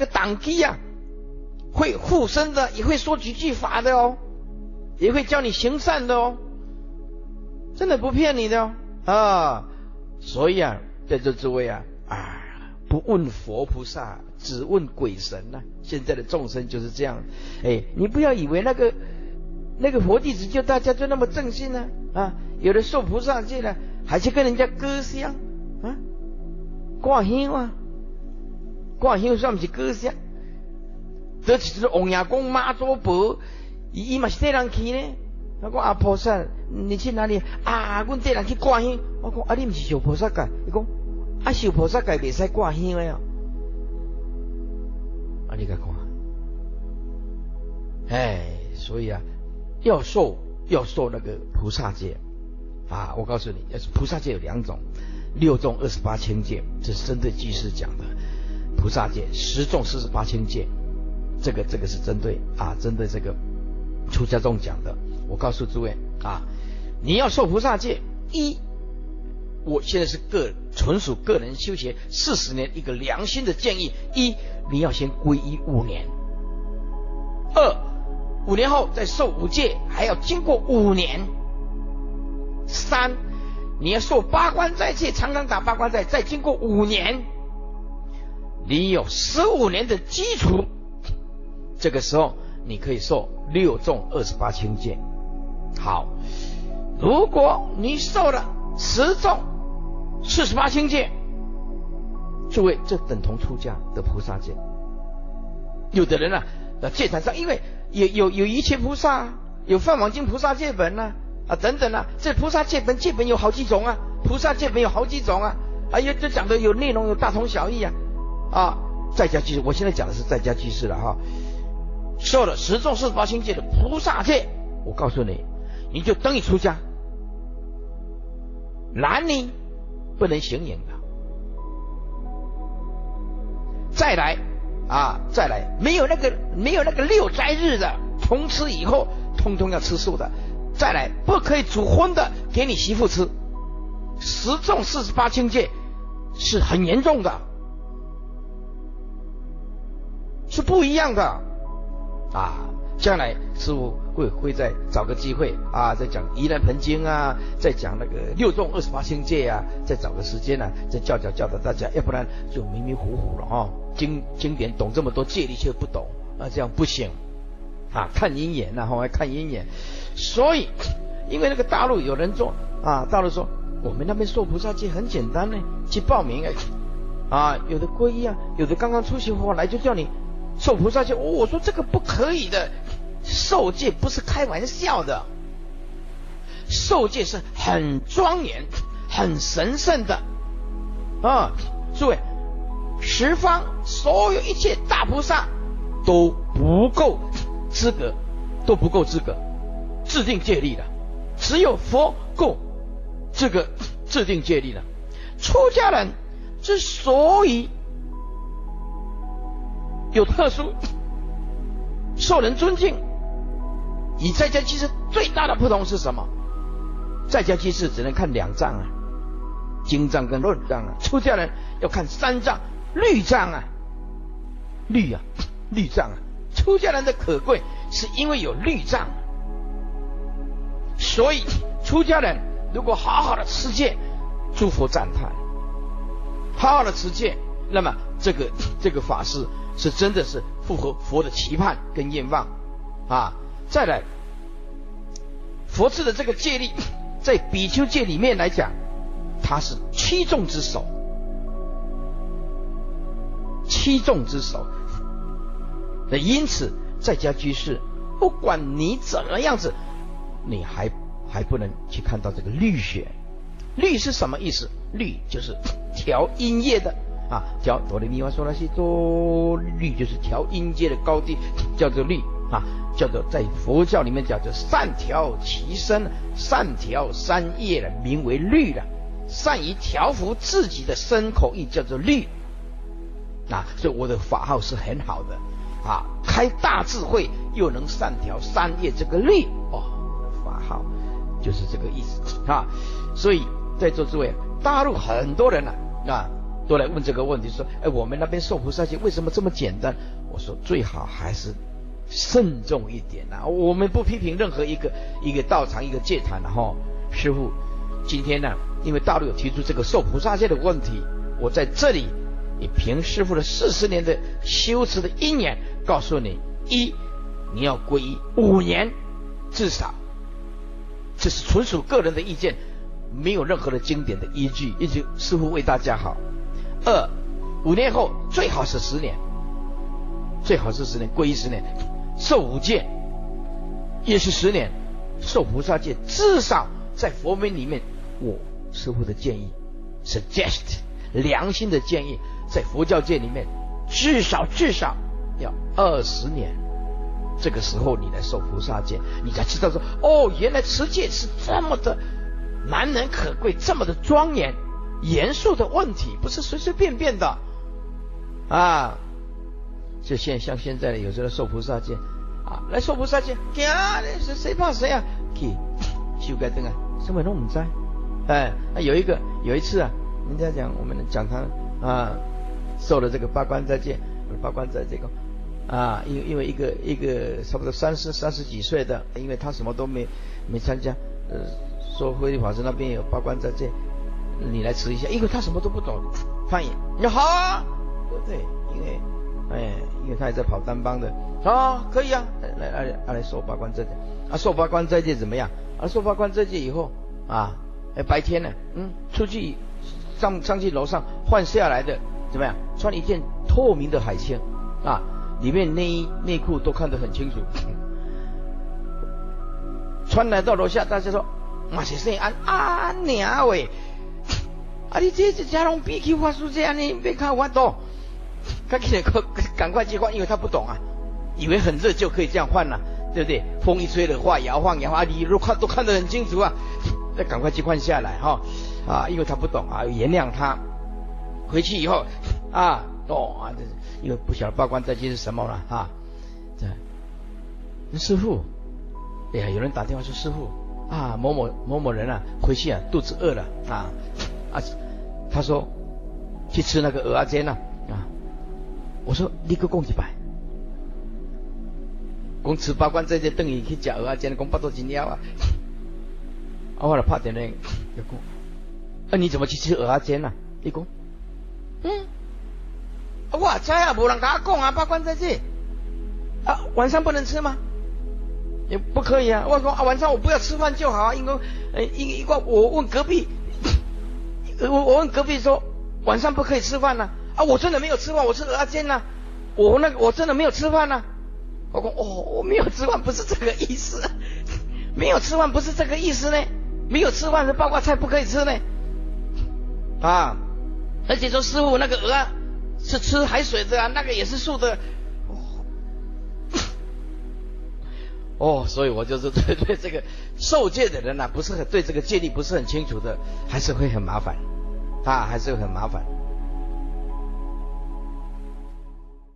个挡机啊，会护身的，也会说几句法的哦，也会教你行善的哦，真的不骗你的哦啊！所以啊，在座诸位啊啊，不问佛菩萨，只问鬼神呐、现在的众生就是这样，哎，你不要以为那个那个佛弟子就大家就那么正信呢啊，有的受菩萨戒了，还去跟人家割香啊，挂香啊。挂香算不是割香，这就是王爷公妈祖婆，伊伊嘛是带人去呢。他讲阿菩萨，你去哪里啊？阮带人去挂香。我讲啊，你不是受菩萨戒？伊讲啊，受菩萨戒袂使挂香的呀。啊，你看看，哎，所以啊，要受要受那个菩萨戒啊。我告诉你，要是菩萨戒有两种，六众二十八千戒，这是针对居士讲的。菩萨戒十众四十八千戒，这个这个是针对啊，针对这个出家众讲的。我告诉诸位啊，你要受菩萨戒，一，我现在是个纯属个人修学四十年一个良心的建议：一，你要先皈依五年；二，五年后再受五戒，还要经过五年；三，你要受八关斋戒，常常打八关斋，再经过五年。你有十五年的基础，这个时候你可以受六重二十八轻戒。好，如果你受了十重四十八轻戒，诸位这等同出家的菩萨戒。有的人啊，在戒坛上，因为有有有一切菩萨，有梵网经菩萨戒本呐啊，啊等等啊，这菩萨戒本戒本有好几种啊，菩萨戒本有好几种啊，哎呀，这讲的有内容有大同小异啊。啊，在家居士，我现在讲的是在家居士了哈。受了十众四十八轻戒的菩萨戒，我告诉你，你就等于出家，男女不能行影的。再来啊，再来，没有那个没有那个六斋日的，从此以后通通要吃素的。再来，不可以煮荤的给你媳妇吃。十众四十八轻戒是很严重的。是不一样的啊！将来师父会会再找个机会啊，再讲《盂兰盆经》啊，再讲那个六众二十八星界啊，再找个时间啊，再教教教导大家，要不然就迷迷糊糊了啊！经经典懂这么多，戒律却不懂，那这样不行啊！看阴眼呐，还看阴眼。所以，因为那个大陆有人做啊，大陆说我们那边受菩萨戒很简单呢，去报名哎啊，有的皈依啊，有的刚刚出席过来就叫你。受菩萨戒，我说这个不可以的，受戒不是开玩笑的，受戒是很庄严、很神圣的啊！诸位，十方所有一切大菩萨都不够资格，都不够资格制定戒律的，只有佛够这个制定戒律的。出家人之所以。有特殊，受人尊敬。与在家居士最大的不同是什么？在家居士只能看两藏啊，经藏跟论藏啊。出家人要看三藏、律藏啊，律啊，律藏啊。出家人的可贵是因为有律藏，所以出家人如果好好的持戒，诸佛赞叹；好好的持戒，那么这个这个法师。是真的是符合佛的期盼跟愿望啊！再来，佛制的这个戒律，在比丘戒里面来讲，它是七众之首，七众之首。那因此，在家居士，不管你怎么样子，你还还不能去看到这个律学。律是什么意思？律就是 调音乐的。啊，调哆来咪发嗦拉西哆，律就是调音阶的高低，叫做律啊，叫做在佛教里面叫做善调其身，善调三业的名为律了，善于调伏自己的身口意叫做律啊，所以我的法号是很好的啊，开大智慧又能善调三业这个律哦，法号就是这个意思啊，所以在座诸位，大陆很多人呢啊。啊都来问这个问题，说：“哎，我们那边受菩萨戒为什么这么简单？”我说：“最好还是慎重一点呐。我们不批评任何一个一个道场一个戒坛的哈。师傅，今天呢，因为大陆有提出这个受菩萨戒的问题，我在这里也凭师傅的四十年的修持的因缘，告诉你：一，你要皈依五年，至少，这是纯属个人的意见，没有任何的经典的依据，依据师傅为大家好。”二，五年后最好是十年，最好是十年，皈依十年，受五戒也是十年，受菩萨戒至少在佛门里面，我师父的建议，suggest 良心的建议，在佛教界里面至少至少要二十年，这个时候你来受菩萨戒，你才知道说，哦，原来持戒是这么的难能可贵，这么的庄严。严肃的问题不是随随便便的啊！就现像现在有时候受菩萨戒啊，来受菩萨戒，啊，谁谁怕谁啊？去修改灯啊，什么都不在。哎，有一个有一次啊，人家讲我们讲堂啊，受了这个八关斋戒，八关斋这个啊，因为因为一个一个差不多三十三十几岁的，因为他什么都没没参加，呃，说慧律法师那边有八关斋戒。你来吃一下，因为他什么都不懂，翻译你好啊，对不对？因为，哎，因为他也在跑单帮的，啊，可以啊，来来来来受八关斋戒，啊，受八关斋戒怎么样？啊，受八关斋戒以后啊，哎，白天呢，嗯，出去上上去楼上换下来的怎么样？穿一件透明的海青啊，里面内衣内裤都看得很清楚，穿来到楼下，大家说，马先生安安娘喂。啊！你这这家拢比丘法师这样你，别看我多，赶紧快赶快去换，因为他不懂啊，以为很热就可以这样换了，对不对？风一吹的话，摇晃摇晃，你都看都看得很清楚啊，再赶快去换下来哈啊！因为他不懂啊，原谅他。回去以后啊，哦啊，这因为不晓得八关斋戒是什么了啊。这师傅，哎呀，有人打电话说师傅啊，某某某某人啊，回去啊，肚子饿了啊。啊，他说去吃那个鹅啊煎呐，啊，我说你个供一百，讲吃八关斋戒等于去吃鹅啊煎，讲八多斤了啊，啊，我来拍电话，就讲，啊，你怎么去吃鹅啊煎呐？你讲，嗯，我知啊，无人跟我讲啊，八关斋戒，啊，晚上不能吃吗？也不可以啊，我说啊，晚上我不要吃饭就好啊，因为，呃，因因为我问隔壁。我我问隔壁说，晚上不可以吃饭呢？啊，我真的没有吃饭，我吃蚵仔煎呢。我那个我真的没有吃饭呢。我说哦，我没有吃饭，不是这个意思。没有吃饭不是这个意思呢。没有吃饭是包括菜不可以吃呢。啊，而且说师傅那个蚵是吃海水的啊，那个也是素的。哦，所以我就是对对这个受戒的人呢、啊，不是很对这个戒律不是很清楚的，还是会很麻烦，它，还是很麻烦。